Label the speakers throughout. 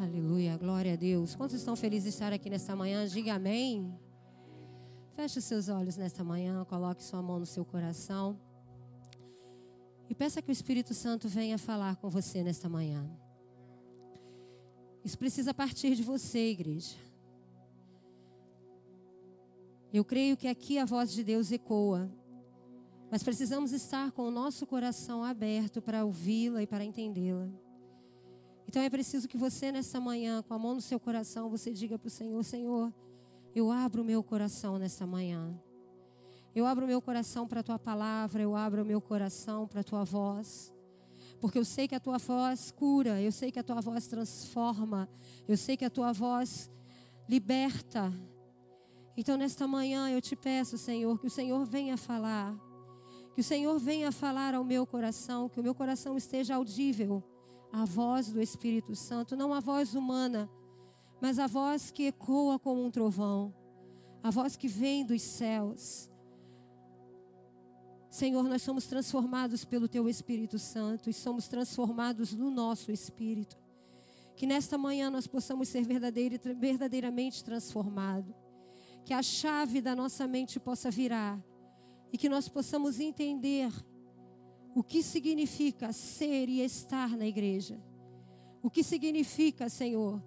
Speaker 1: Aleluia, glória a Deus. Quantos estão felizes de estar aqui nesta manhã? Diga amém. Feche seus olhos nesta manhã, coloque sua mão no seu coração. E peça que o Espírito Santo venha falar com você nesta manhã. Isso precisa partir de você, igreja. Eu creio que aqui a voz de Deus ecoa. Mas precisamos estar com o nosso coração aberto para ouvi-la e para entendê-la. Então é preciso que você, nessa manhã, com a mão no seu coração, você diga para o Senhor: Senhor, eu abro o meu coração nessa manhã. Eu abro o meu coração para a tua palavra, eu abro o meu coração para a tua voz. Porque eu sei que a tua voz cura, eu sei que a tua voz transforma, eu sei que a tua voz liberta. Então, nesta manhã, eu te peço, Senhor, que o Senhor venha falar, que o Senhor venha falar ao meu coração, que o meu coração esteja audível a voz do Espírito Santo, não a voz humana, mas a voz que ecoa como um trovão, a voz que vem dos céus. Senhor, nós somos transformados pelo Teu Espírito Santo e somos transformados no nosso espírito. Que nesta manhã nós possamos ser verdadeiramente transformados. Que a chave da nossa mente possa virar e que nós possamos entender o que significa ser e estar na igreja. O que significa, Senhor,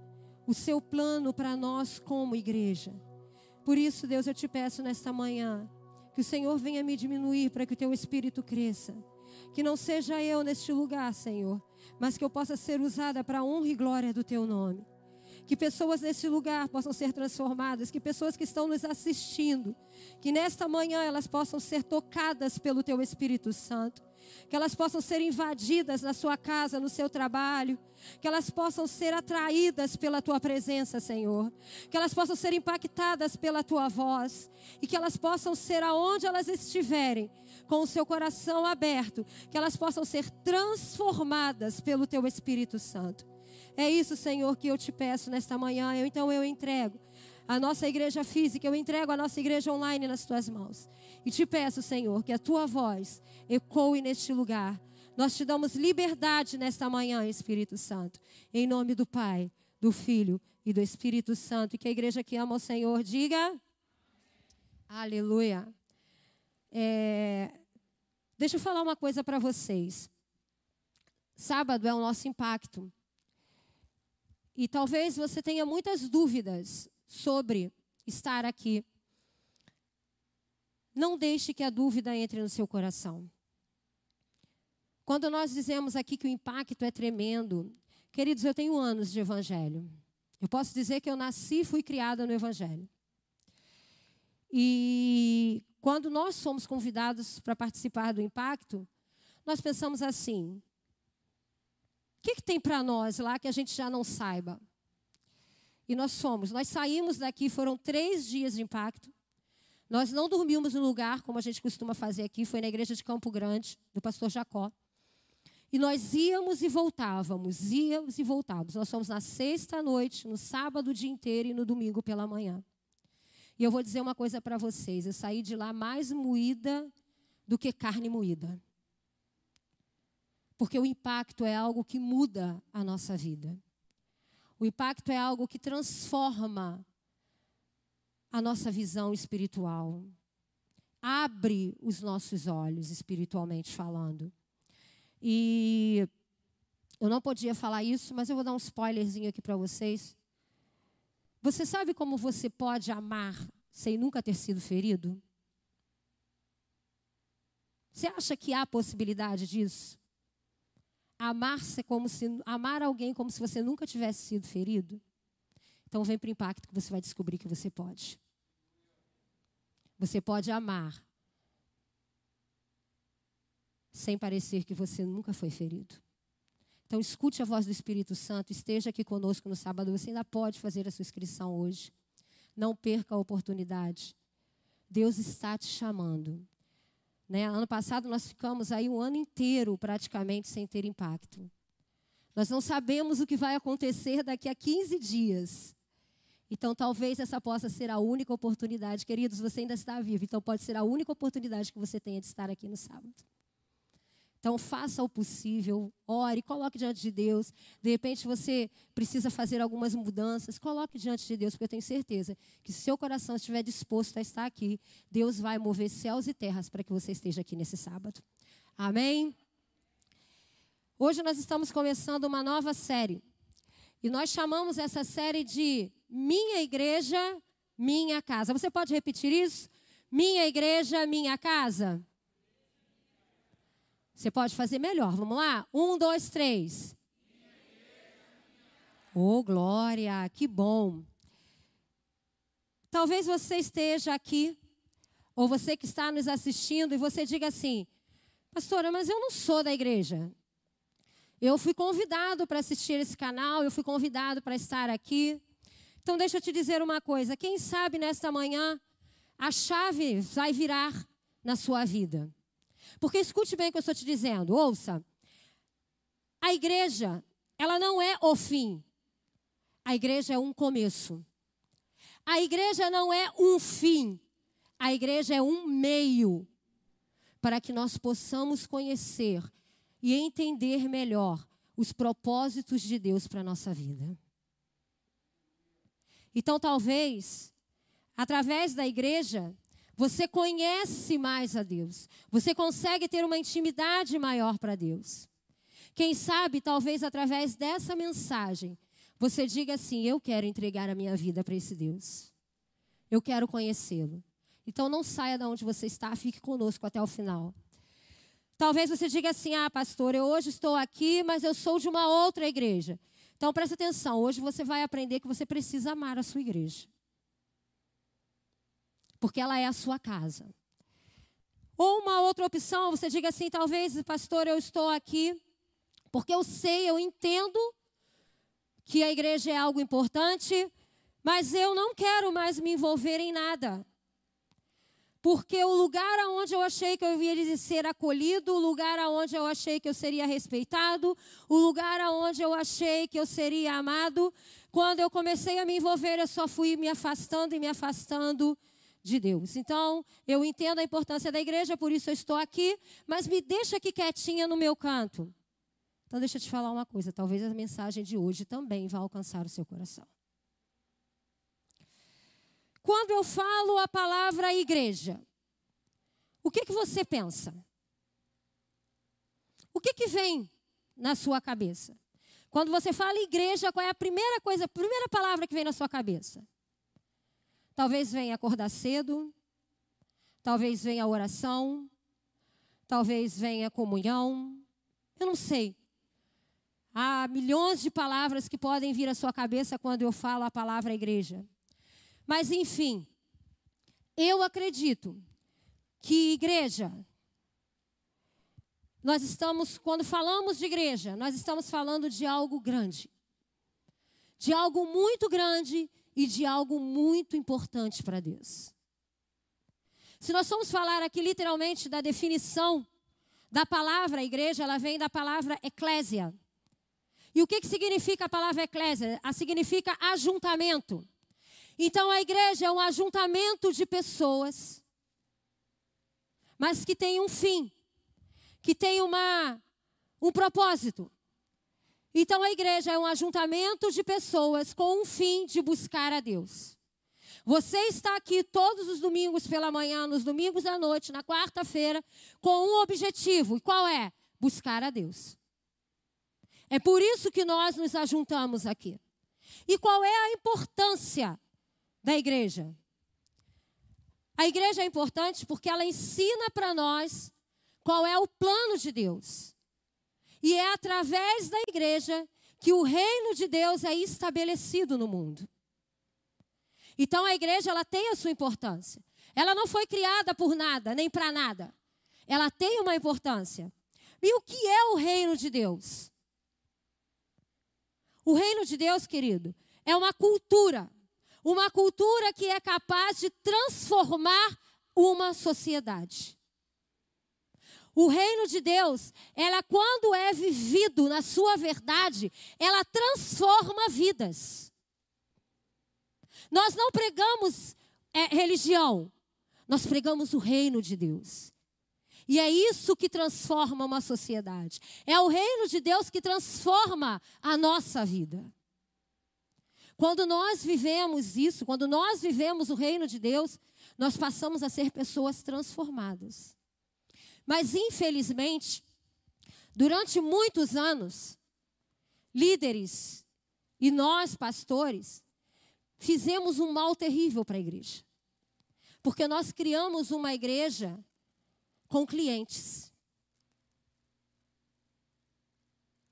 Speaker 1: o seu plano para nós como igreja. Por isso, Deus, eu te peço nesta manhã que o Senhor venha me diminuir para que o teu espírito cresça. Que não seja eu neste lugar, Senhor, mas que eu possa ser usada para a honra e glória do teu nome. Que pessoas nesse lugar possam ser transformadas, que pessoas que estão nos assistindo, que nesta manhã elas possam ser tocadas pelo teu Espírito Santo que elas possam ser invadidas na sua casa, no seu trabalho, que elas possam ser atraídas pela tua presença, Senhor, que elas possam ser impactadas pela tua voz e que elas possam ser aonde elas estiverem, com o seu coração aberto, que elas possam ser transformadas pelo teu Espírito Santo. É isso, Senhor, que eu te peço nesta manhã. Eu, então eu entrego a nossa igreja física, eu entrego a nossa igreja online nas tuas mãos. E te peço, Senhor, que a tua voz ecoe neste lugar. Nós te damos liberdade nesta manhã, Espírito Santo. Em nome do Pai, do Filho e do Espírito Santo. E que a igreja que ama o Senhor diga. Aleluia. É... Deixa eu falar uma coisa para vocês. Sábado é o nosso impacto. E talvez você tenha muitas dúvidas sobre estar aqui. Não deixe que a dúvida entre no seu coração. Quando nós dizemos aqui que o impacto é tremendo, queridos, eu tenho anos de evangelho. Eu posso dizer que eu nasci e fui criada no evangelho. E quando nós somos convidados para participar do impacto, nós pensamos assim: o que, que tem para nós lá que a gente já não saiba? E nós fomos. Nós saímos daqui, foram três dias de impacto. Nós não dormimos no lugar, como a gente costuma fazer aqui, foi na igreja de Campo Grande, do pastor Jacó. E nós íamos e voltávamos, íamos e voltávamos. Nós fomos na sexta noite, no sábado o dia inteiro e no domingo pela manhã. E eu vou dizer uma coisa para vocês: eu saí de lá mais moída do que carne moída. Porque o impacto é algo que muda a nossa vida. O impacto é algo que transforma a nossa visão espiritual. Abre os nossos olhos, espiritualmente falando. E eu não podia falar isso, mas eu vou dar um spoilerzinho aqui para vocês. Você sabe como você pode amar sem nunca ter sido ferido? Você acha que há possibilidade disso? Amar-se como se amar alguém como se você nunca tivesse sido ferido, então vem para o impacto que você vai descobrir que você pode. Você pode amar sem parecer que você nunca foi ferido. Então escute a voz do Espírito Santo, esteja aqui conosco no sábado, você ainda pode fazer a sua inscrição hoje. Não perca a oportunidade. Deus está te chamando. Né? Ano passado nós ficamos aí um ano inteiro praticamente sem ter impacto. Nós não sabemos o que vai acontecer daqui a 15 dias. Então, talvez essa possa ser a única oportunidade. Queridos, você ainda está vivo, então pode ser a única oportunidade que você tenha de estar aqui no sábado. Então, faça o possível, ore, coloque diante de Deus. De repente, você precisa fazer algumas mudanças, coloque diante de Deus, porque eu tenho certeza que se seu coração estiver disposto a estar aqui, Deus vai mover céus e terras para que você esteja aqui nesse sábado. Amém? Hoje nós estamos começando uma nova série. E nós chamamos essa série de Minha Igreja, Minha Casa. Você pode repetir isso? Minha Igreja, Minha Casa? Você pode fazer melhor. Vamos lá? Um, dois, três. Oh, glória, que bom. Talvez você esteja aqui, ou você que está nos assistindo, e você diga assim: Pastora, mas eu não sou da igreja. Eu fui convidado para assistir esse canal, eu fui convidado para estar aqui. Então, deixa eu te dizer uma coisa: quem sabe nesta manhã a chave vai virar na sua vida. Porque escute bem o que eu estou te dizendo, ouça. A igreja, ela não é o fim. A igreja é um começo. A igreja não é um fim. A igreja é um meio para que nós possamos conhecer e entender melhor os propósitos de Deus para a nossa vida. Então, talvez, através da igreja, você conhece mais a Deus. Você consegue ter uma intimidade maior para Deus. Quem sabe, talvez através dessa mensagem, você diga assim: Eu quero entregar a minha vida para esse Deus. Eu quero conhecê-lo. Então não saia de onde você está, fique conosco até o final. Talvez você diga assim: Ah, pastor, eu hoje estou aqui, mas eu sou de uma outra igreja. Então preste atenção: hoje você vai aprender que você precisa amar a sua igreja porque ela é a sua casa. Ou uma outra opção, você diga assim: talvez, pastor, eu estou aqui porque eu sei, eu entendo que a igreja é algo importante, mas eu não quero mais me envolver em nada. Porque o lugar aonde eu achei que eu iria ser acolhido, o lugar aonde eu achei que eu seria respeitado, o lugar aonde eu achei que eu seria amado, quando eu comecei a me envolver, eu só fui me afastando e me afastando de Deus. Então, eu entendo a importância da igreja, por isso eu estou aqui, mas me deixa aqui quietinha no meu canto. Então, deixa eu te falar uma coisa: talvez a mensagem de hoje também vá alcançar o seu coração. Quando eu falo a palavra igreja, o que, que você pensa? O que, que vem na sua cabeça? Quando você fala igreja, qual é a primeira coisa, a primeira palavra que vem na sua cabeça? Talvez venha acordar cedo, talvez venha a oração, talvez venha a comunhão, eu não sei. Há milhões de palavras que podem vir à sua cabeça quando eu falo a palavra igreja. Mas, enfim, eu acredito que igreja, nós estamos, quando falamos de igreja, nós estamos falando de algo grande. De algo muito grande e de algo muito importante para Deus. Se nós formos falar aqui literalmente da definição da palavra igreja, ela vem da palavra eclésia. E o que, que significa a palavra eclésia? A significa ajuntamento. Então a igreja é um ajuntamento de pessoas, mas que tem um fim, que tem uma, um propósito. Então a igreja é um ajuntamento de pessoas com um fim de buscar a Deus. Você está aqui todos os domingos pela manhã, nos domingos à noite, na quarta-feira, com um objetivo. E qual é? Buscar a Deus. É por isso que nós nos ajuntamos aqui. E qual é a importância da igreja? A igreja é importante porque ela ensina para nós qual é o plano de Deus. E é através da igreja que o reino de Deus é estabelecido no mundo. Então a igreja ela tem a sua importância. Ela não foi criada por nada, nem para nada. Ela tem uma importância. E o que é o reino de Deus? O reino de Deus, querido, é uma cultura. Uma cultura que é capaz de transformar uma sociedade. O reino de Deus, ela quando é vivido na sua verdade, ela transforma vidas. Nós não pregamos é, religião, nós pregamos o reino de Deus. E é isso que transforma uma sociedade. É o reino de Deus que transforma a nossa vida. Quando nós vivemos isso, quando nós vivemos o reino de Deus, nós passamos a ser pessoas transformadas. Mas, infelizmente, durante muitos anos, líderes e nós, pastores, fizemos um mal terrível para a igreja. Porque nós criamos uma igreja com clientes.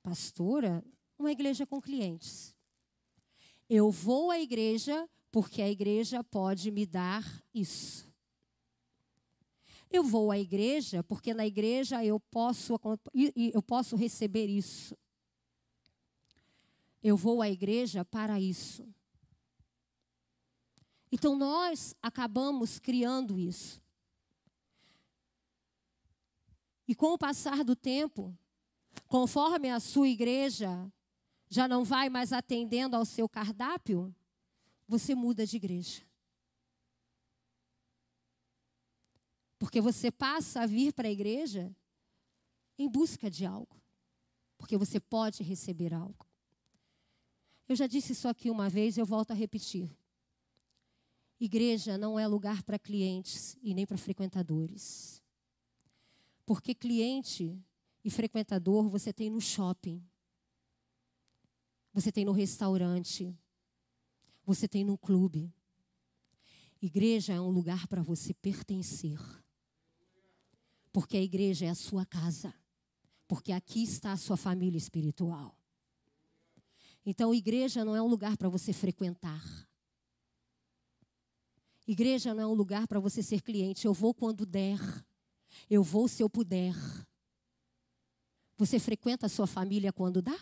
Speaker 1: Pastora, uma igreja com clientes. Eu vou à igreja porque a igreja pode me dar isso. Eu vou à igreja porque na igreja eu posso, eu posso receber isso. Eu vou à igreja para isso. Então nós acabamos criando isso. E com o passar do tempo, conforme a sua igreja já não vai mais atendendo ao seu cardápio, você muda de igreja. Porque você passa a vir para a igreja em busca de algo. Porque você pode receber algo. Eu já disse isso aqui uma vez, eu volto a repetir. Igreja não é lugar para clientes e nem para frequentadores. Porque cliente e frequentador você tem no shopping, você tem no restaurante, você tem no clube. Igreja é um lugar para você pertencer. Porque a igreja é a sua casa. Porque aqui está a sua família espiritual. Então, igreja não é um lugar para você frequentar. Igreja não é um lugar para você ser cliente. Eu vou quando der. Eu vou se eu puder. Você frequenta a sua família quando dá?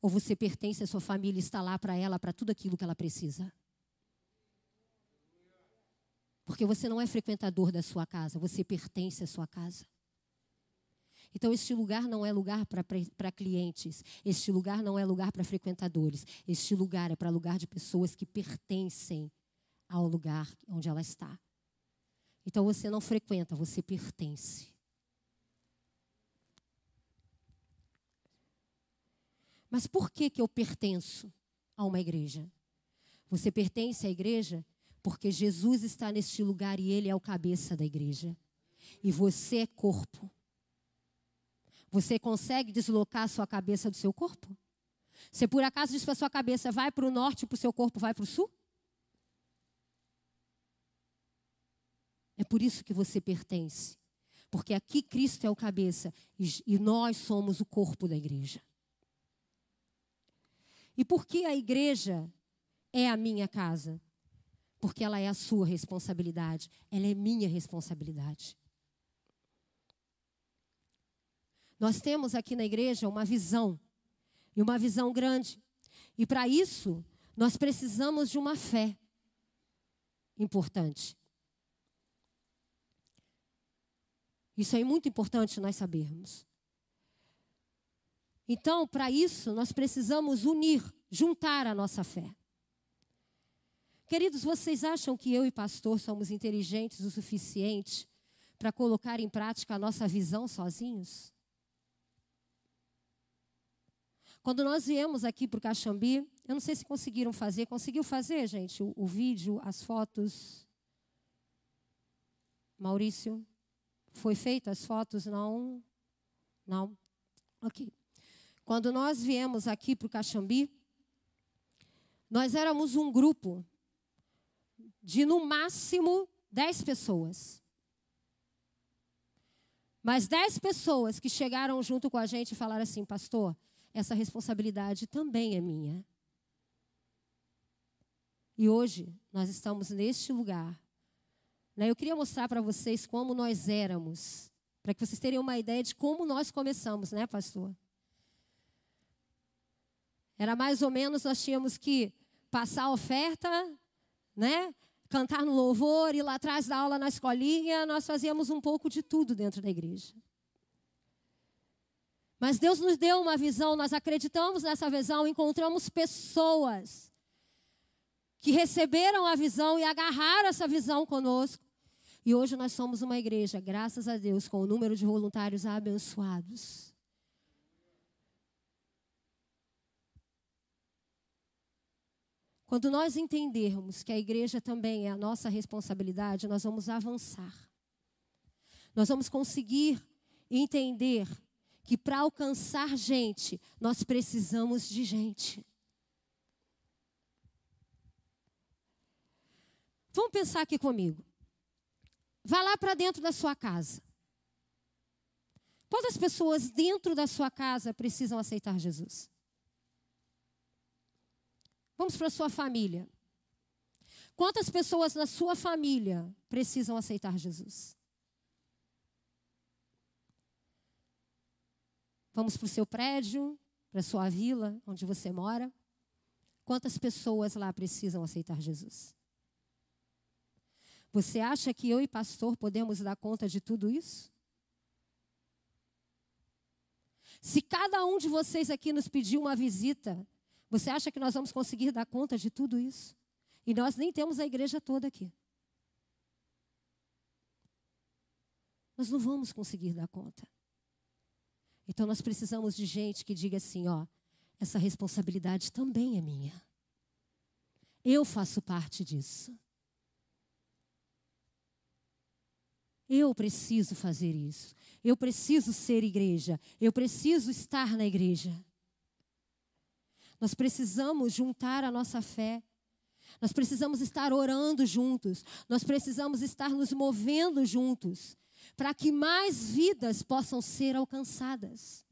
Speaker 1: Ou você pertence à sua família e está lá para ela, para tudo aquilo que ela precisa? Porque você não é frequentador da sua casa, você pertence à sua casa. Então, este lugar não é lugar para clientes, este lugar não é lugar para frequentadores, este lugar é para lugar de pessoas que pertencem ao lugar onde ela está. Então você não frequenta, você pertence. Mas por que, que eu pertenço a uma igreja? Você pertence à igreja porque Jesus está neste lugar e Ele é o cabeça da igreja. E você é corpo. Você consegue deslocar a sua cabeça do seu corpo? Se por acaso diz para a sua cabeça vai para o norte, para o seu corpo vai para o sul? É por isso que você pertence. Porque aqui Cristo é o cabeça e, nós somos o corpo da igreja. E por que a igreja é a minha casa? Porque ela é a sua responsabilidade, ela é minha responsabilidade. Nós temos aqui na igreja uma visão, e uma visão grande. E para isso, nós precisamos de uma fé importante. Isso é muito importante nós sabermos. Então, para isso, nós precisamos unir, juntar a nossa fé. Queridos, vocês acham que eu e pastor somos inteligentes o suficiente para colocar em prática a nossa visão sozinhos? Quando nós viemos aqui para o Caxambi, eu não sei se conseguiram fazer. Conseguiu fazer, gente, o, o vídeo, as fotos? Maurício? Foi feita as fotos? Não. Não. Ok. Quando nós viemos aqui para o Caxambi, nós éramos um grupo de no máximo 10 pessoas. Mas 10 pessoas que chegaram junto com a gente e falaram assim, pastor, essa responsabilidade também é minha. E hoje nós estamos neste lugar né? Eu queria mostrar para vocês como nós éramos, para que vocês tenham uma ideia de como nós começamos, né, pastor? Era mais ou menos, nós tínhamos que passar a oferta, né? Cantar no louvor, ir lá atrás da aula na escolinha, nós fazíamos um pouco de tudo dentro da igreja. Mas Deus nos deu uma visão, nós acreditamos nessa visão, encontramos pessoas que receberam a visão e agarraram essa visão conosco, E hoje nós somos uma igreja, graças a Deus, com o número de voluntários abençoados. Quando nós entendermos que a igreja também é a nossa responsabilidade, nós vamos avançar. Nós vamos conseguir entender que para alcançar gente, nós precisamos de gente. Vamos pensar aqui comigo. Vá lá para dentro da sua casa. Quantas pessoas dentro da sua casa precisam aceitar Jesus? Vamos para a sua família. Quantas pessoas na sua família precisam aceitar Jesus? Vamos para o seu prédio, para a sua vila, onde você mora. Quantas pessoas lá precisam aceitar Jesus? Você acha que eu e pastor podemos dar conta de tudo isso? Se cada um de vocês aqui nos pedir uma visita, você acha que nós vamos conseguir dar conta de tudo isso? E nós nem temos a igreja toda aqui. Nós não vamos conseguir dar conta. Então nós precisamos de gente que diga assim, ó, essa responsabilidade também é minha. Eu faço parte disso. Eu preciso fazer isso. Eu preciso ser igreja. Eu preciso estar na igreja. Nós precisamos juntar a nossa fé. Nós precisamos estar orando juntos. Nós precisamos estar nos movendo juntos para que mais vidas possam ser alcançadas.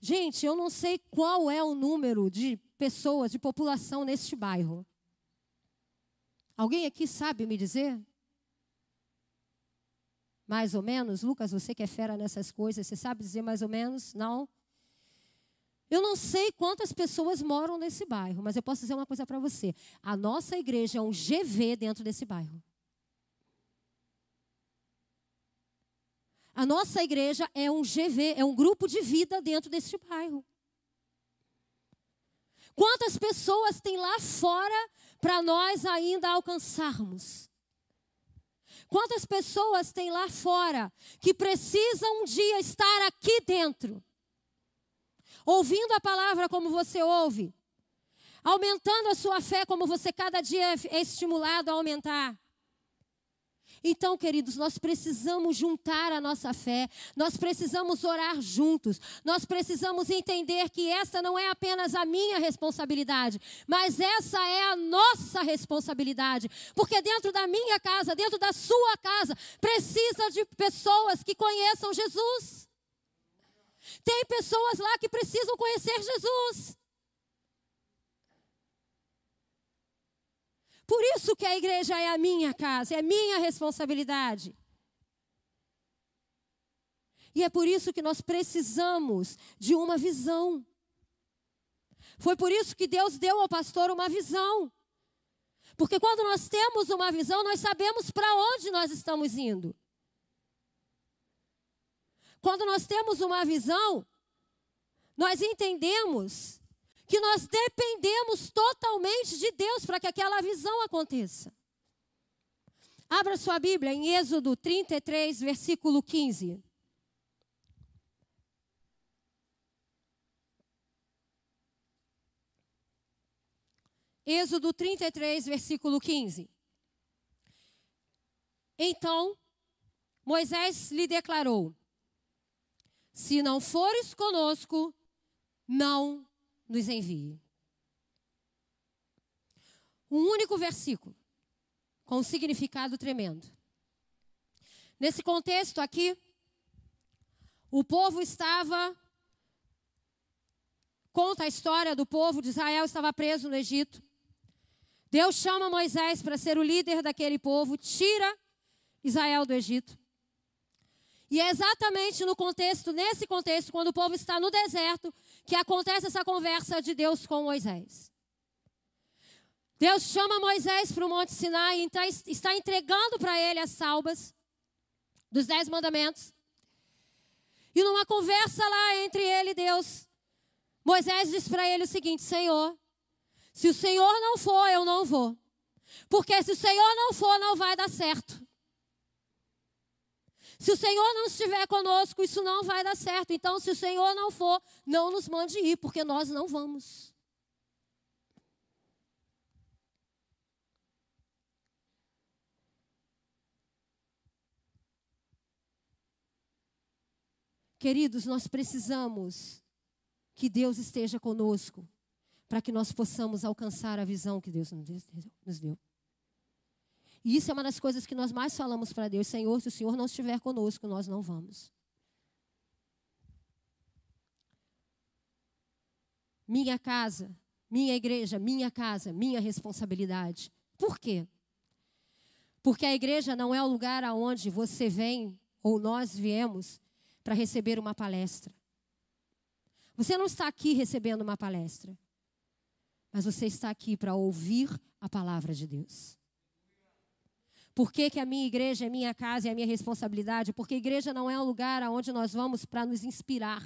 Speaker 1: Gente, eu não sei qual é o número de pessoas, de população neste bairro. Alguém aqui sabe me dizer? Mais ou menos? Lucas, você que é fera nessas coisas, você sabe dizer mais ou menos? Não? Eu não sei quantas pessoas moram nesse bairro, mas eu posso dizer uma coisa para você. A nossa igreja é um GV dentro desse bairro. A nossa igreja é um GV, é um grupo de vida dentro desse bairro. Quantas pessoas tem lá fora para nós ainda alcançarmos? Quantas pessoas tem lá fora que precisam um dia estar aqui dentro? Ouvindo a palavra como você ouve, aumentando a sua fé como você cada dia é estimulado a aumentar. Então, queridos, nós precisamos juntar a nossa fé, nós precisamos orar juntos, nós precisamos entender que essa não é apenas a minha responsabilidade, mas essa é a nossa responsabilidade, porque dentro da minha casa, dentro da sua casa, precisa de pessoas que conheçam Jesus. Tem pessoas lá que precisam conhecer Jesus. Por isso que a igreja é a minha casa, é minha responsabilidade. E é por isso que nós precisamos de uma visão. Foi por isso que Deus deu ao pastor uma visão. Porque quando nós temos uma visão, nós sabemos para onde nós estamos indo. Quando nós temos uma visão, nós entendemos que nós dependemos totalmente de Deus para que aquela visão aconteça. Abra sua Bíblia em Êxodo 33, versículo 15. Êxodo 33, versículo 15. Então, Moisés lhe declarou: Se não fores conosco, não nos envie. Um único versículo, com um significado tremendo. Nesse contexto aqui, o povo estava. Conta a história do povo de Israel, estava preso no Egito. Deus chama Moisés para ser o líder daquele povo, tira Israel do Egito. E é exatamente no contexto, nesse contexto, quando o povo está no deserto, que acontece essa conversa de Deus com Moisés. Deus chama Moisés para o Monte Sinai e está entregando para ele as salvas dos Dez Mandamentos. E numa conversa lá entre ele e Deus, Moisés diz para ele o seguinte: Senhor, se o Senhor não for, eu não vou. Porque se o Senhor não for, não vai dar certo. Se o Senhor não estiver conosco, isso não vai dar certo. Então, se o Senhor não for, não nos mande ir, porque nós não vamos. Queridos, nós precisamos que Deus esteja conosco para que nós possamos alcançar a visão que Deus nos deu. E isso é uma das coisas que nós mais falamos para Deus: Senhor, se o Senhor não estiver conosco, nós não vamos. Minha casa, minha igreja, minha casa, minha responsabilidade. Por quê? Porque a igreja não é o lugar aonde você vem ou nós viemos para receber uma palestra. Você não está aqui recebendo uma palestra, mas você está aqui para ouvir a palavra de Deus. Por que, que a minha igreja é minha casa e é minha responsabilidade? Porque a igreja não é um lugar aonde nós vamos para nos inspirar.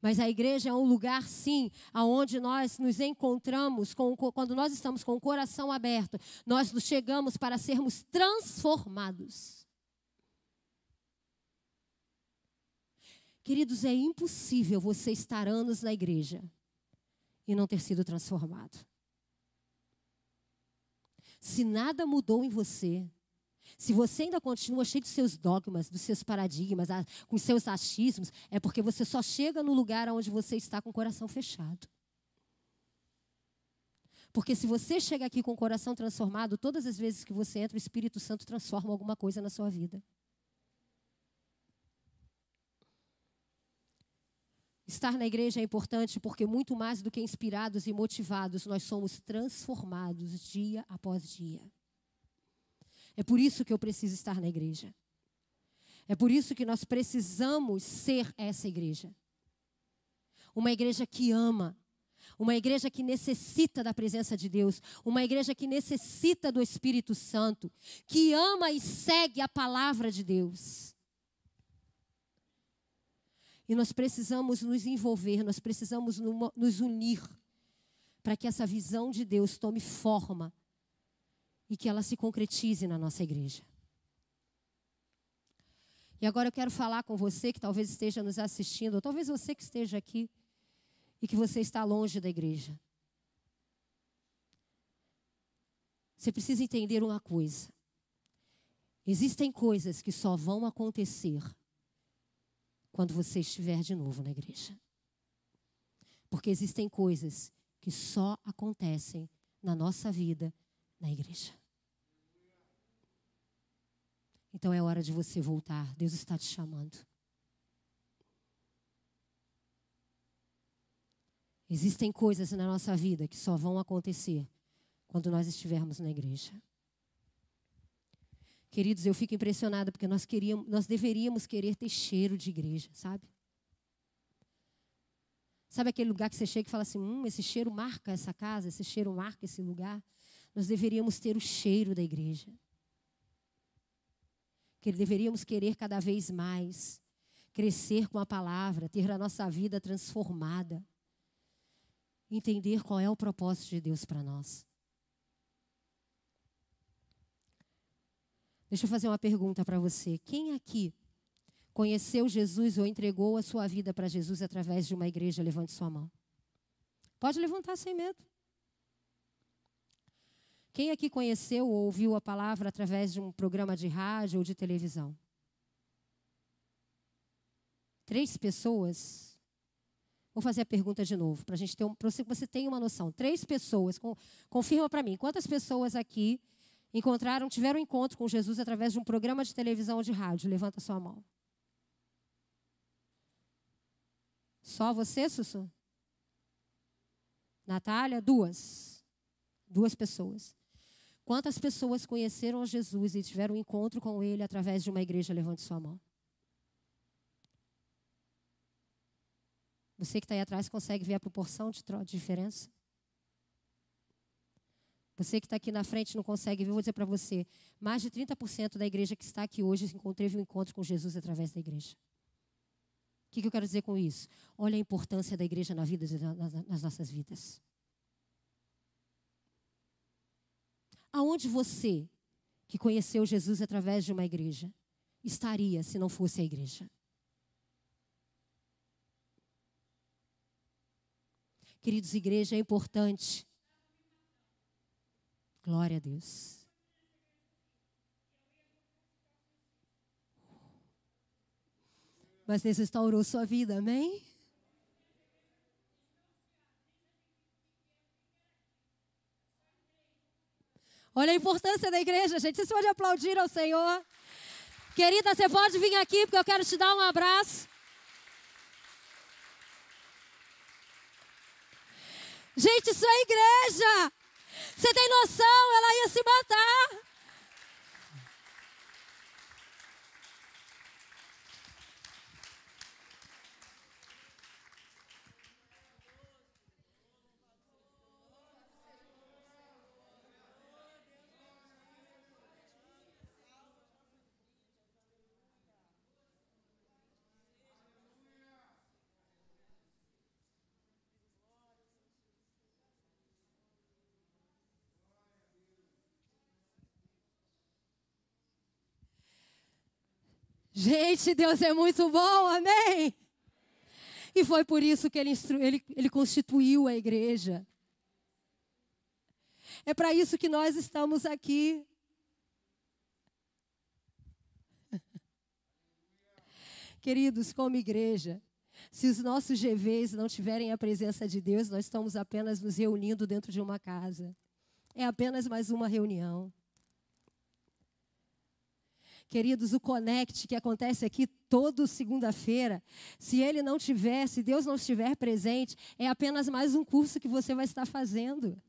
Speaker 1: Mas a igreja é um lugar, sim, aonde nós nos encontramos, com, quando nós estamos com o coração aberto, nós chegamos para sermos transformados. Queridos, é impossível você estar anos na igreja e não ter sido transformado. Se nada mudou em você, se você ainda continua cheio dos seus dogmas, dos seus paradigmas, com os seus achismos, é porque você só chega no lugar onde você está com o coração fechado. Porque se você chega aqui com o coração transformado, todas as vezes que você entra, o Espírito Santo transforma alguma coisa na sua vida. Estar na igreja é importante porque, muito mais do que inspirados e motivados, nós somos transformados dia após dia. É por isso que eu preciso estar na igreja. É por isso que nós precisamos ser essa igreja. Uma igreja que ama, uma igreja que necessita da presença de Deus, uma igreja que necessita do Espírito Santo, que ama e segue a palavra de Deus. E nós precisamos nos envolver, nós precisamos nos unir para que essa visão de Deus tome forma e que ela se concretize na nossa igreja. E agora eu quero falar com você que talvez esteja nos assistindo, ou talvez você que esteja aqui e que você está longe da igreja. Você precisa entender uma coisa. Existem coisas que só vão acontecer quando você estiver de novo na igreja. Porque existem coisas que só acontecem na nossa vida na igreja. Então é hora de você voltar. Deus está te chamando. Existem coisas na nossa vida que só vão acontecer quando nós estivermos na igreja. Queridos, eu fico impressionada porque nós queríamos, nós deveríamos querer ter cheiro de igreja, sabe? Sabe aquele lugar que você chega e fala assim: hum, esse cheiro marca essa casa, esse cheiro marca esse lugar. Nós deveríamos ter o cheiro da igreja. Que deveríamos querer cada vez mais crescer com a palavra, ter a nossa vida transformada, entender qual é o propósito de Deus para nós. Deixa eu fazer uma pergunta para você. Quem aqui conheceu Jesus ou entregou a sua vida para Jesus através de uma igreja? Levante sua mão. Pode levantar sem medo. Quem aqui conheceu ou ouviu a palavra através de um programa de rádio ou de televisão? Três pessoas. Vou fazer a pergunta de novo, para a gente ter um, você, tenha uma noção. Três pessoas. Com, confirma para mim. Quantas pessoas aqui encontraram, tiveram um encontro com Jesus através de um programa de televisão ou de rádio? Levanta sua mão. Só você, Sussu? Natália? Duas. Duas pessoas. Quantas pessoas conheceram Jesus e tiveram um encontro com Ele através de uma igreja? Levante sua mão. Você que está aí atrás consegue ver a proporção de diferença? Você que está aqui na frente não consegue ver, vou dizer para você: mais de 30% da igreja que está aqui hoje teve um encontro com Jesus através da igreja. O que, que eu quero dizer com isso? Olha a importância da igreja na vida, nas nossas vidas. Aonde você, que conheceu Jesus através de uma igreja, estaria se não fosse a igreja? Queridos, igreja é importante. Glória a Deus. Mas Deus restaurou sua vida, amém? Olha a importância da igreja, gente. Vocês podem aplaudir ao Senhor. Querida, você pode vir aqui porque eu quero te dar um abraço. Gente, isso é igreja. Você tem noção? Ela ia se matar. Gente, Deus é muito bom, amém? E foi por isso que ele, ele, ele constituiu a igreja. É para isso que nós estamos aqui. Queridos, como igreja, se os nossos GVs não tiverem a presença de Deus, nós estamos apenas nos reunindo dentro de uma casa. É apenas mais uma reunião. Queridos, o Connect que acontece aqui toda segunda-feira, se ele não tiver, se Deus não estiver presente, é apenas mais um curso que você vai estar fazendo.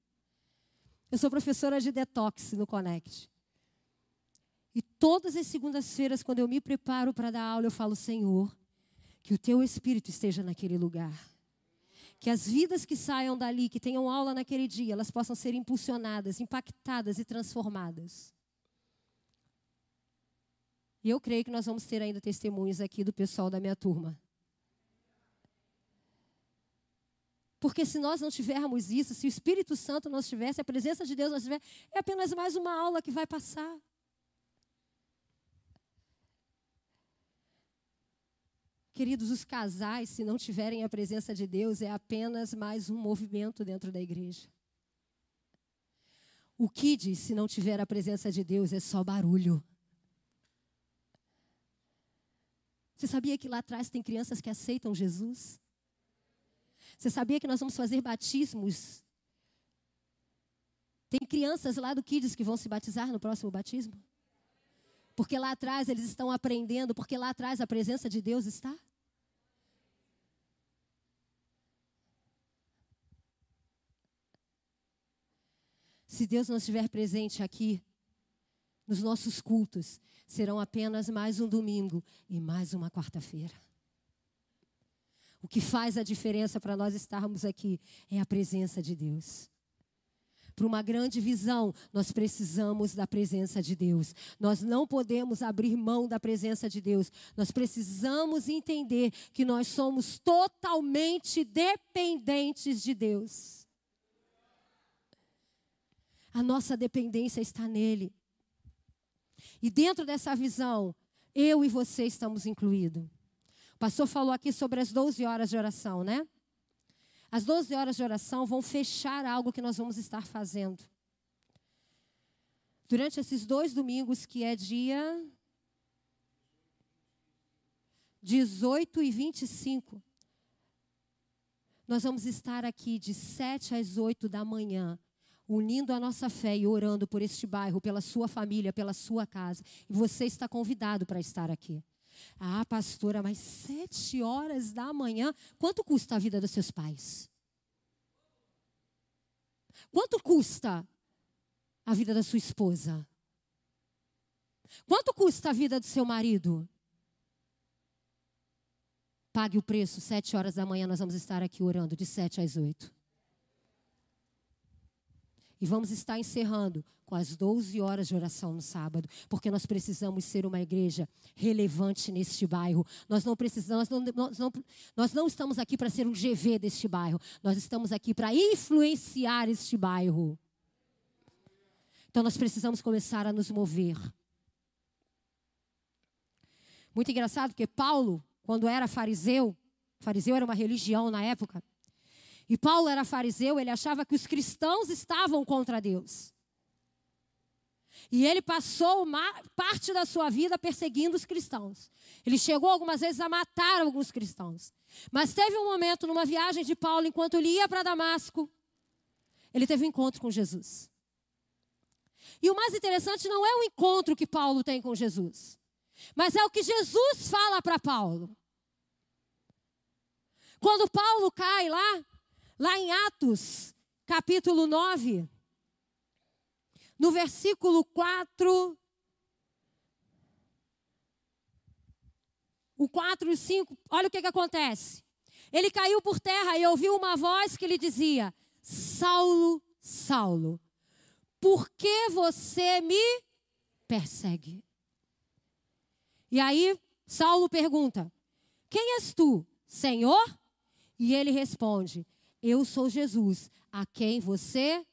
Speaker 1: Eu sou professora de detox no Connect. E todas as segundas-feiras, quando eu me preparo para dar aula, eu falo: Senhor, que o teu espírito esteja naquele lugar. Que as vidas que saiam dali, que tenham aula naquele dia, elas possam ser impulsionadas, impactadas e transformadas. E eu creio que nós vamos ter ainda testemunhos aqui do pessoal da minha turma. Porque se nós não tivermos isso, se o Espírito Santo não estivesse, a presença de Deus não estiver, é apenas mais uma aula que vai passar. Queridos, os casais, se não tiverem a presença de Deus, é apenas mais um movimento dentro da igreja. O Kid, se não tiver a presença de Deus, é só barulho. Você sabia que lá atrás tem crianças que aceitam Jesus? Você sabia que nós vamos fazer batismos? Tem crianças lá do Kids que vão se batizar no próximo batismo? Porque lá atrás eles estão aprendendo, porque lá atrás a presença de Deus está? Se Deus não estiver presente aqui, nos nossos cultos, serão apenas mais um domingo e mais uma quarta-feira. O que faz a diferença para nós estarmos aqui é a presença de Deus. Para uma grande visão, nós precisamos da presença de Deus. Nós não podemos abrir mão da presença de Deus. Nós precisamos entender que nós somos totalmente dependentes de Deus. A nossa dependência está nele. E dentro dessa visão, eu e você estamos incluídos. O pastor falou aqui sobre as 12 horas de oração, né? As 12 horas de oração vão fechar algo que nós vamos estar fazendo. Durante esses dois domingos, que é dia 18 e 25, nós vamos estar aqui de 7 às 8 da manhã, unindo a nossa fé e orando por este bairro, pela sua família, pela sua casa. E você está convidado para estar aqui. Ah, pastora, mas sete horas da manhã, quanto custa a vida dos seus pais? Quanto custa a vida da sua esposa? Quanto custa a vida do seu marido? Pague o preço, sete horas da manhã nós vamos estar aqui orando, de sete às oito. E vamos estar encerrando com as 12 horas de oração no sábado, porque nós precisamos ser uma igreja relevante neste bairro. Nós não precisamos, nós não, nós não, nós não estamos aqui para ser um GV deste bairro. Nós estamos aqui para influenciar este bairro. Então nós precisamos começar a nos mover. Muito engraçado, porque Paulo, quando era fariseu, fariseu era uma religião na época, e Paulo era fariseu, ele achava que os cristãos estavam contra Deus. E ele passou uma parte da sua vida perseguindo os cristãos. Ele chegou algumas vezes a matar alguns cristãos. Mas teve um momento numa viagem de Paulo, enquanto ele ia para Damasco, ele teve um encontro com Jesus. E o mais interessante não é o encontro que Paulo tem com Jesus, mas é o que Jesus fala para Paulo. Quando Paulo cai lá, lá em Atos, capítulo 9, no versículo 4, o 4 e o 5, olha o que, que acontece. Ele caiu por terra e ouviu uma voz que lhe dizia: Saulo, Saulo, por que você me persegue? E aí Saulo pergunta: Quem és tu, Senhor? E ele responde: Eu sou Jesus, a quem você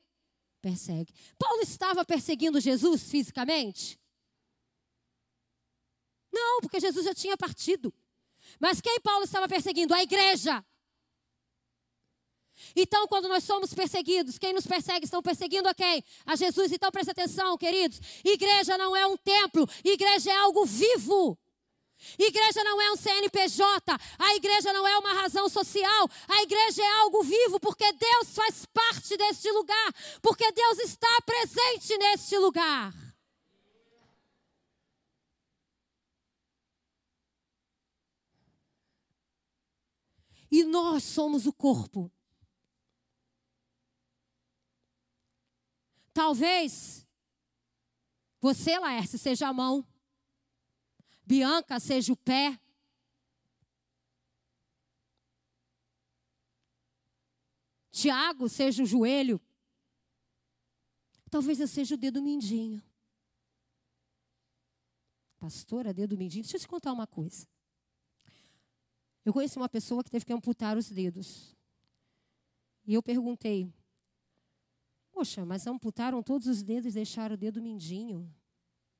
Speaker 1: persegue. Paulo estava perseguindo Jesus fisicamente? Não, porque Jesus já tinha partido. Mas quem Paulo estava perseguindo? A igreja. Então, quando nós somos perseguidos, quem nos persegue estão perseguindo a quem? A Jesus. Então, preste atenção, queridos. Igreja não é um templo, igreja é algo vivo. Igreja não é um CNPJ, a igreja não é uma razão social, a igreja é algo vivo, porque Deus faz parte deste lugar, porque Deus está presente neste lugar. E nós somos o corpo. Talvez você, Laércio, seja a mão. Bianca seja o pé. Tiago seja o joelho. Talvez eu seja o dedo mindinho. Pastora, dedo mindinho. Deixa eu te contar uma coisa. Eu conheci uma pessoa que teve que amputar os dedos. E eu perguntei: Poxa, mas amputaram todos os dedos e deixaram o dedo mindinho.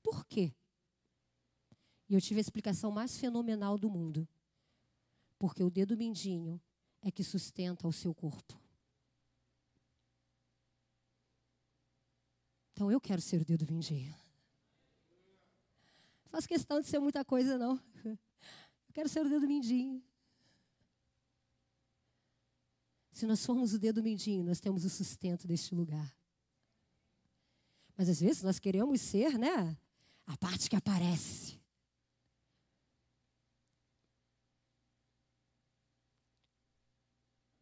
Speaker 1: Por quê? E eu tive a explicação mais fenomenal do mundo. Porque o dedo mindinho é que sustenta o seu corpo. Então eu quero ser o dedo mindinho. Não faço questão de ser muita coisa, não. Eu quero ser o dedo mindinho. Se nós formos o dedo mindinho, nós temos o sustento deste lugar. Mas às vezes nós queremos ser, né? A parte que aparece.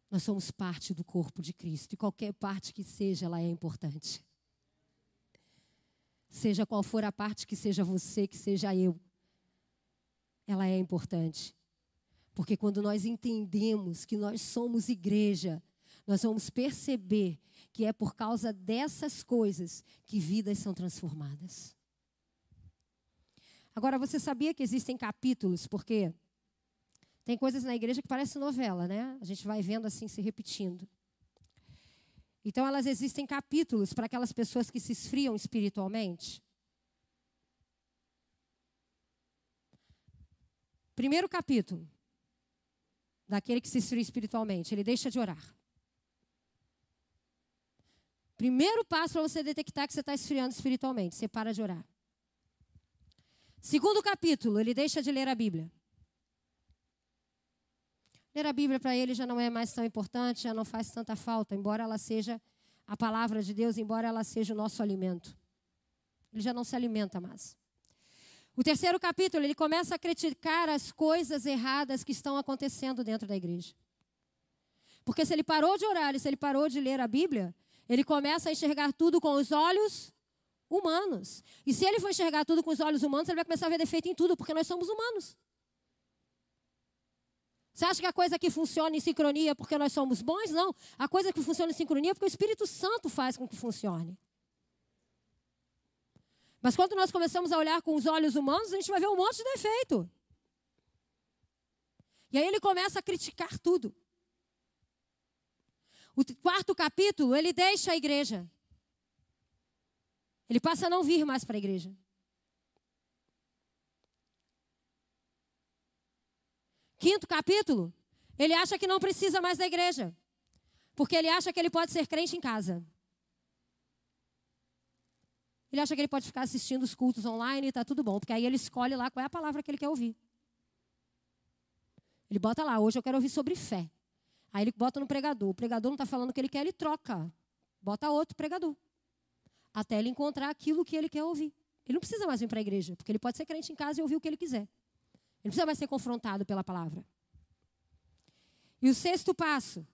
Speaker 1: Nós somos parte do corpo de Cristo e qualquer parte que seja, ela é importante. Seja qual for a parte que seja você, que seja eu, ela é importante. Porque quando nós entendemos que nós somos igreja, nós vamos perceber que é por causa dessas coisas que vidas são transformadas. Agora, você sabia que existem capítulos, porque tem coisas na igreja que parecem novela, né? A gente vai vendo assim se repetindo. Então, elas existem capítulos para aquelas pessoas que se esfriam espiritualmente. Primeiro capítulo daquele que se esfria espiritualmente. Ele deixa de orar. Primeiro passo para você detectar que você está esfriando espiritualmente, você para de orar. Segundo capítulo, ele deixa de ler a Bíblia. Ler a Bíblia para ele já não é mais tão importante, já não faz tanta falta, embora ela seja a palavra de Deus, embora ela seja o nosso alimento. Ele já não se alimenta mais. O terceiro capítulo, ele começa a criticar as coisas erradas que estão acontecendo dentro da igreja. Porque se ele parou de orar e se ele parou de ler a Bíblia, ele começa a enxergar tudo com os olhos humanos. E se ele for enxergar tudo com os olhos humanos, ele vai começar a ver defeito em tudo, porque nós somos humanos. Você acha que a coisa que funciona em sincronia é porque nós somos bons? Não. A coisa que funciona em sincronia é porque o Espírito Santo faz com que funcione. Mas quando nós começamos a olhar com os olhos humanos, a gente vai ver um monte de defeito. E aí ele começa a criticar tudo. O quarto capítulo, ele deixa a igreja. Ele passa a não vir mais para a igreja. Quinto capítulo, ele acha que não precisa mais da igreja. Porque ele acha que ele pode ser crente em casa. Ele acha que ele pode ficar assistindo os cultos online e está tudo bom, porque aí ele escolhe lá qual é a palavra que ele quer ouvir. Ele bota lá, hoje eu quero ouvir sobre fé. Aí ele bota no pregador. O pregador não está falando o que ele quer, ele troca. Bota outro pregador. Até ele encontrar aquilo que ele quer ouvir. Ele não precisa mais vir para a igreja, porque ele pode ser crente em casa e ouvir o que ele quiser. Ele não precisa mais ser confrontado pela palavra. E o sexto passo,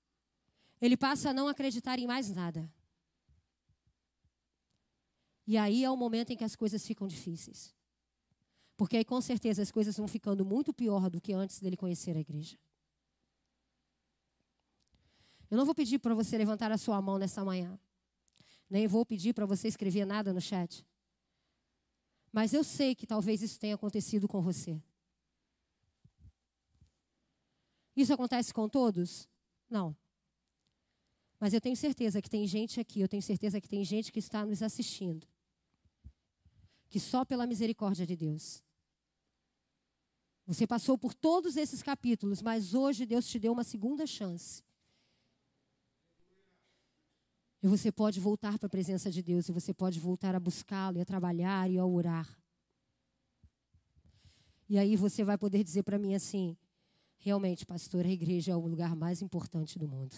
Speaker 1: ele passa a não acreditar em mais nada. E aí é o momento em que as coisas ficam difíceis. Porque aí com certeza as coisas vão ficando muito pior do que antes dele conhecer a igreja. Eu não vou pedir para você levantar a sua mão nessa manhã. Nem vou pedir para você escrever nada no chat. Mas eu sei que talvez isso tenha acontecido com você. Isso acontece com todos? Não. Mas eu tenho certeza que tem gente aqui, eu tenho certeza que tem gente que está nos assistindo, que só pela misericórdia de Deus. Você passou por todos esses capítulos, mas hoje Deus te deu uma segunda chance. E você pode voltar para a presença de Deus, e você pode voltar a buscá-lo, e a trabalhar e a orar. E aí você vai poder dizer para mim assim: realmente, pastor, a igreja é o lugar mais importante do mundo.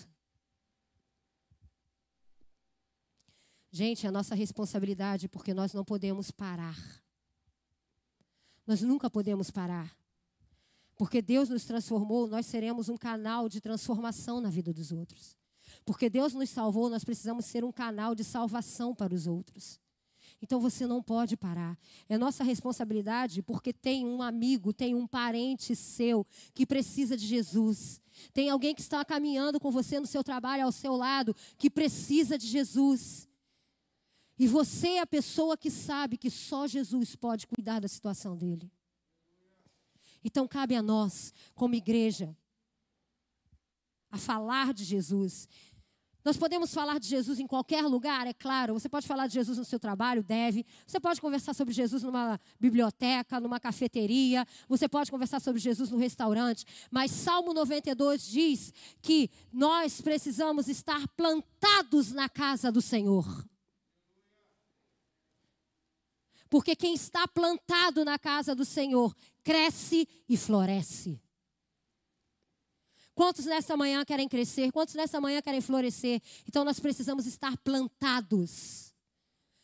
Speaker 1: Gente, é a nossa responsabilidade, porque nós não podemos parar. Nós nunca podemos parar. Porque Deus nos transformou, nós seremos um canal de transformação na vida dos outros. Porque Deus nos salvou, nós precisamos ser um canal de salvação para os outros. Então você não pode parar. É nossa responsabilidade porque tem um amigo, tem um parente seu que precisa de Jesus. Tem alguém que está caminhando com você no seu trabalho, ao seu lado, que precisa de Jesus. E você é a pessoa que sabe que só Jesus pode cuidar da situação dele. Então cabe a nós, como igreja, a falar de Jesus. Nós podemos falar de Jesus em qualquer lugar, é claro. Você pode falar de Jesus no seu trabalho, deve. Você pode conversar sobre Jesus numa biblioteca, numa cafeteria. Você pode conversar sobre Jesus no restaurante. Mas Salmo 92 diz que nós precisamos estar plantados na casa do Senhor. Porque quem está plantado na casa do Senhor cresce e floresce. Quantos nessa manhã querem crescer? Quantos nessa manhã querem florescer? Então nós precisamos estar plantados,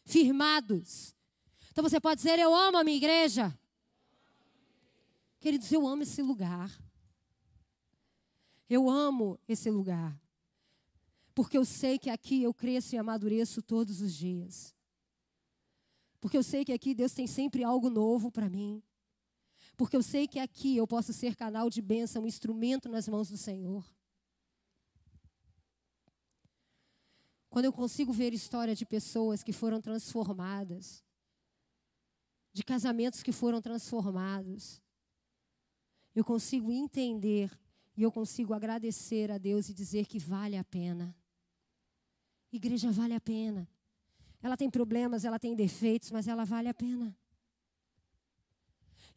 Speaker 1: firmados. Então você pode dizer: Eu amo a minha igreja. Queridos, eu amo esse lugar. Eu amo esse lugar. Porque eu sei que aqui eu cresço e amadureço todos os dias. Porque eu sei que aqui Deus tem sempre algo novo para mim. Porque eu sei que aqui eu posso ser canal de bênção, um instrumento nas mãos do Senhor. Quando eu consigo ver história de pessoas que foram transformadas, de casamentos que foram transformados, eu consigo entender e eu consigo agradecer a Deus e dizer que vale a pena. Igreja vale a pena. Ela tem problemas, ela tem defeitos, mas ela vale a pena.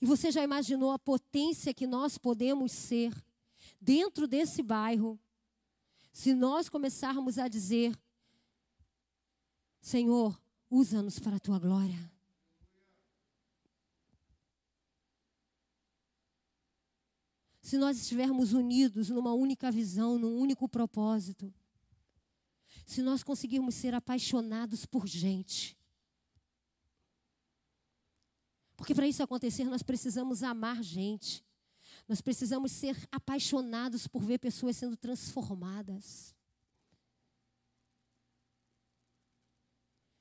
Speaker 1: E você já imaginou a potência que nós podemos ser dentro desse bairro, se nós começarmos a dizer: Senhor, usa-nos para a tua glória. Se nós estivermos unidos numa única visão, num único propósito se nós conseguirmos ser apaixonados por gente. Porque para isso acontecer, nós precisamos amar gente. Nós precisamos ser apaixonados por ver pessoas sendo transformadas.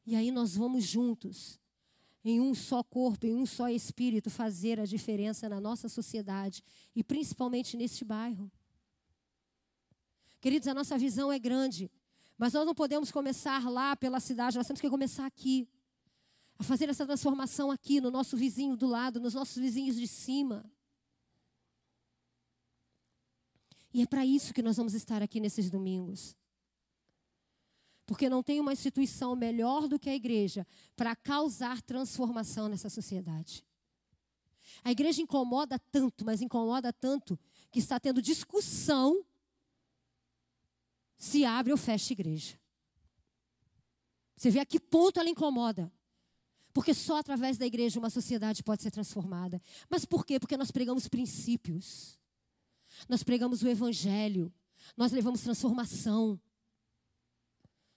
Speaker 1: E aí nós vamos juntos, em um só corpo, em um só espírito, fazer a diferença na nossa sociedade e principalmente neste bairro. Queridos, a nossa visão é grande. Mas nós não podemos começar lá pela cidade, nós temos que começar aqui. A fazer essa transformação aqui, no nosso vizinho do lado, nos nossos vizinhos de cima. E é para isso que nós vamos estar aqui nesses domingos. Porque não tem uma instituição melhor do que a igreja para causar transformação nessa sociedade. A igreja incomoda tanto, mas incomoda tanto, que está tendo discussão se abre ou fecha a igreja. Você vê a que ponto ela incomoda. Porque só através da igreja uma sociedade pode ser transformada. Mas por quê? Porque nós pregamos princípios. Nós pregamos o evangelho. Nós levamos transformação.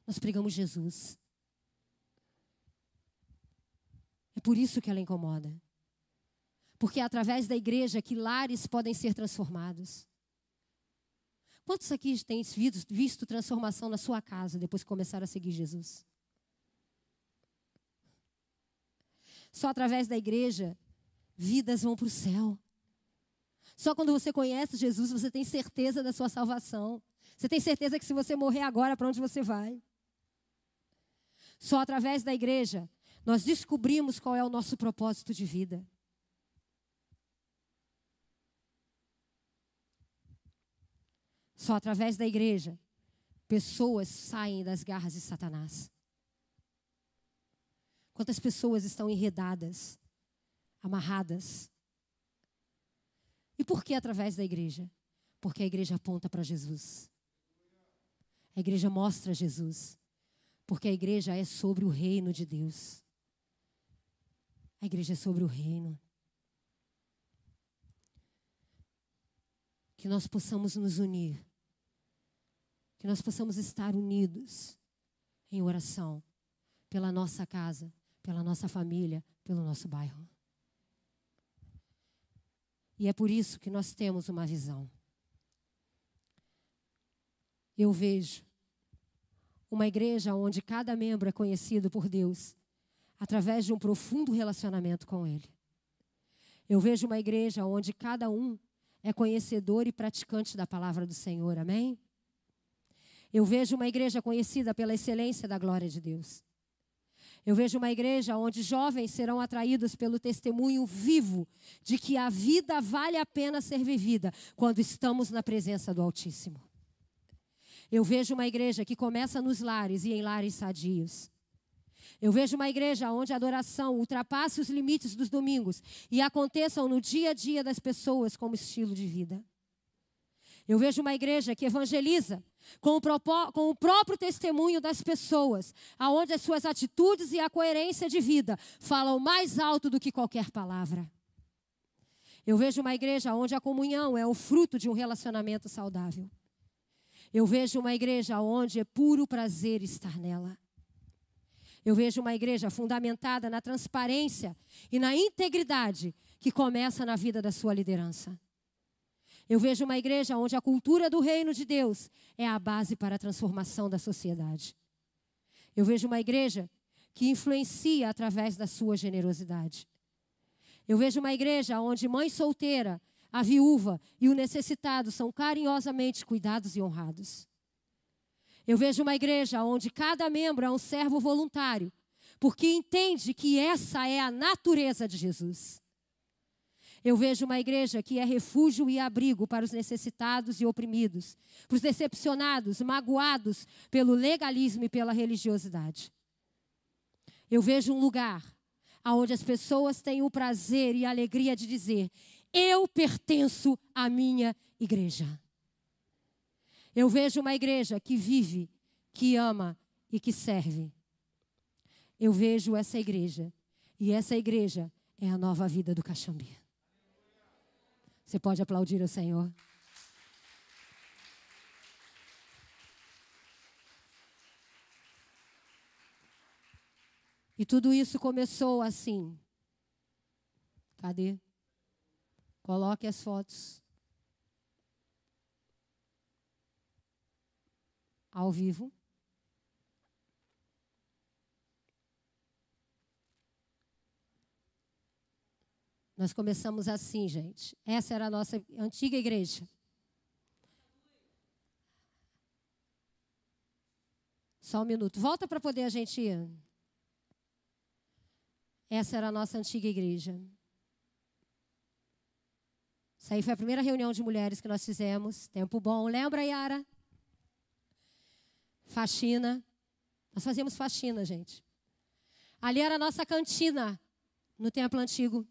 Speaker 1: Nós pregamos Jesus. É por isso que ela incomoda. Porque é através da igreja que lares podem ser transformados. Quantos aqui têm visto transformação na sua casa depois que começaram a seguir Jesus? Só através da igreja, vidas vão para o céu. Só quando você conhece Jesus, você tem certeza da sua salvação. Você tem certeza que se você morrer agora, para onde você vai? Só através da igreja nós descobrimos qual é o nosso propósito de vida. Só através da igreja pessoas saem das garras de Satanás. Quantas pessoas estão enredadas, amarradas? E por que através da igreja? Porque a igreja aponta para Jesus. A igreja mostra Jesus. Porque a igreja é sobre o reino de Deus. A igreja é sobre o reino. Que nós possamos nos unir. Que nós possamos estar unidos em oração pela nossa casa, pela nossa família, pelo nosso bairro. E é por isso que nós temos uma visão. Eu vejo uma igreja onde cada membro é conhecido por Deus através de um profundo relacionamento com Ele. Eu vejo uma igreja onde cada um é conhecedor e praticante da palavra do Senhor, amém? Eu vejo uma igreja conhecida pela excelência da glória de Deus. Eu vejo uma igreja onde jovens serão atraídos pelo testemunho vivo de que a vida vale a pena ser vivida quando estamos na presença do Altíssimo. Eu vejo uma igreja que começa nos lares e em lares sadios. Eu vejo uma igreja onde a adoração ultrapasse os limites dos domingos e aconteçam no dia a dia das pessoas como estilo de vida. Eu vejo uma igreja que evangeliza com o, com o, próprio testemunho das pessoas, aonde as suas atitudes e a coerência de vida falam mais alto do que qualquer palavra. Eu vejo uma igreja onde a comunhão é o fruto de um relacionamento saudável. Eu vejo uma igreja onde é puro prazer estar nela. Eu vejo uma igreja fundamentada na transparência e na integridade que começa na vida da sua liderança. Eu vejo uma igreja onde a cultura do reino de Deus é a base para a transformação da sociedade. Eu vejo uma igreja que influencia através da sua generosidade. Eu vejo uma igreja onde mãe solteira, a viúva e o necessitado são carinhosamente cuidados e honrados. Eu vejo uma igreja onde cada membro é um servo voluntário, porque entende que essa é a natureza de Jesus. Eu vejo uma igreja que é refúgio e abrigo para os necessitados e oprimidos, para os decepcionados, magoados pelo legalismo e pela religiosidade. Eu vejo um lugar onde as pessoas têm o prazer e a alegria de dizer: Eu pertenço à minha igreja. Eu vejo uma igreja que vive, que ama e que serve. Eu vejo essa igreja. E essa igreja é a nova vida do Caxambi. Você pode aplaudir o Senhor. E tudo isso começou assim. Cadê? Coloque as fotos. ao vivo. Nós começamos assim, gente. Essa era a nossa antiga igreja. Só um minuto. Volta para poder a gente ir. Essa era a nossa antiga igreja. Isso aí foi a primeira reunião de mulheres que nós fizemos. Tempo bom. Lembra, Yara? faxina. Nós fazíamos faxina, gente. Ali era a nossa cantina no templo antigo.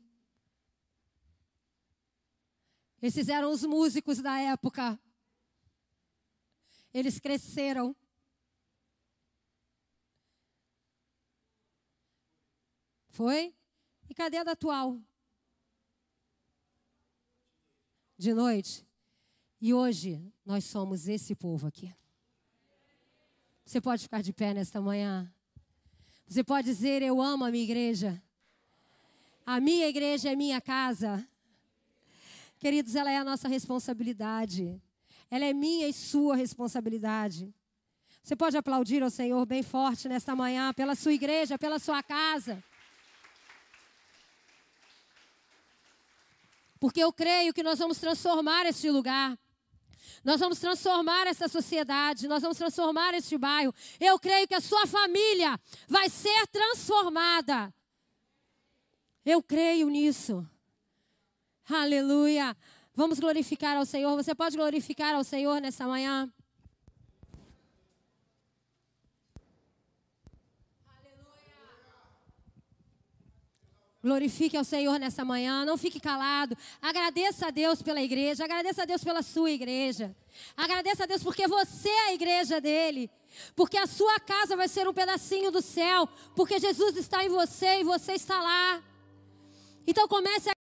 Speaker 1: Esses eram os músicos da época. Eles cresceram. Foi? E cadê a da atual? De noite. E hoje nós somos esse povo aqui. Você pode ficar de pé nesta manhã. Você pode dizer: Eu amo a minha igreja. A minha igreja é minha casa. Queridos, ela é a nossa responsabilidade. Ela é minha e sua responsabilidade. Você pode aplaudir ao Senhor bem forte nesta manhã, pela sua igreja, pela sua casa. Porque eu creio que nós vamos transformar este lugar. Nós vamos transformar essa sociedade, nós vamos transformar este bairro. Eu creio que a sua família vai ser transformada. Eu creio nisso. Aleluia. Vamos glorificar ao Senhor. Você pode glorificar ao Senhor nessa manhã? Glorifique ao Senhor nessa manhã, não fique calado. Agradeça a Deus pela igreja, agradeça a Deus pela sua igreja. Agradeça a Deus porque você é a igreja dele. Porque a sua casa vai ser um pedacinho do céu, porque Jesus está em você e você está lá. Então comece a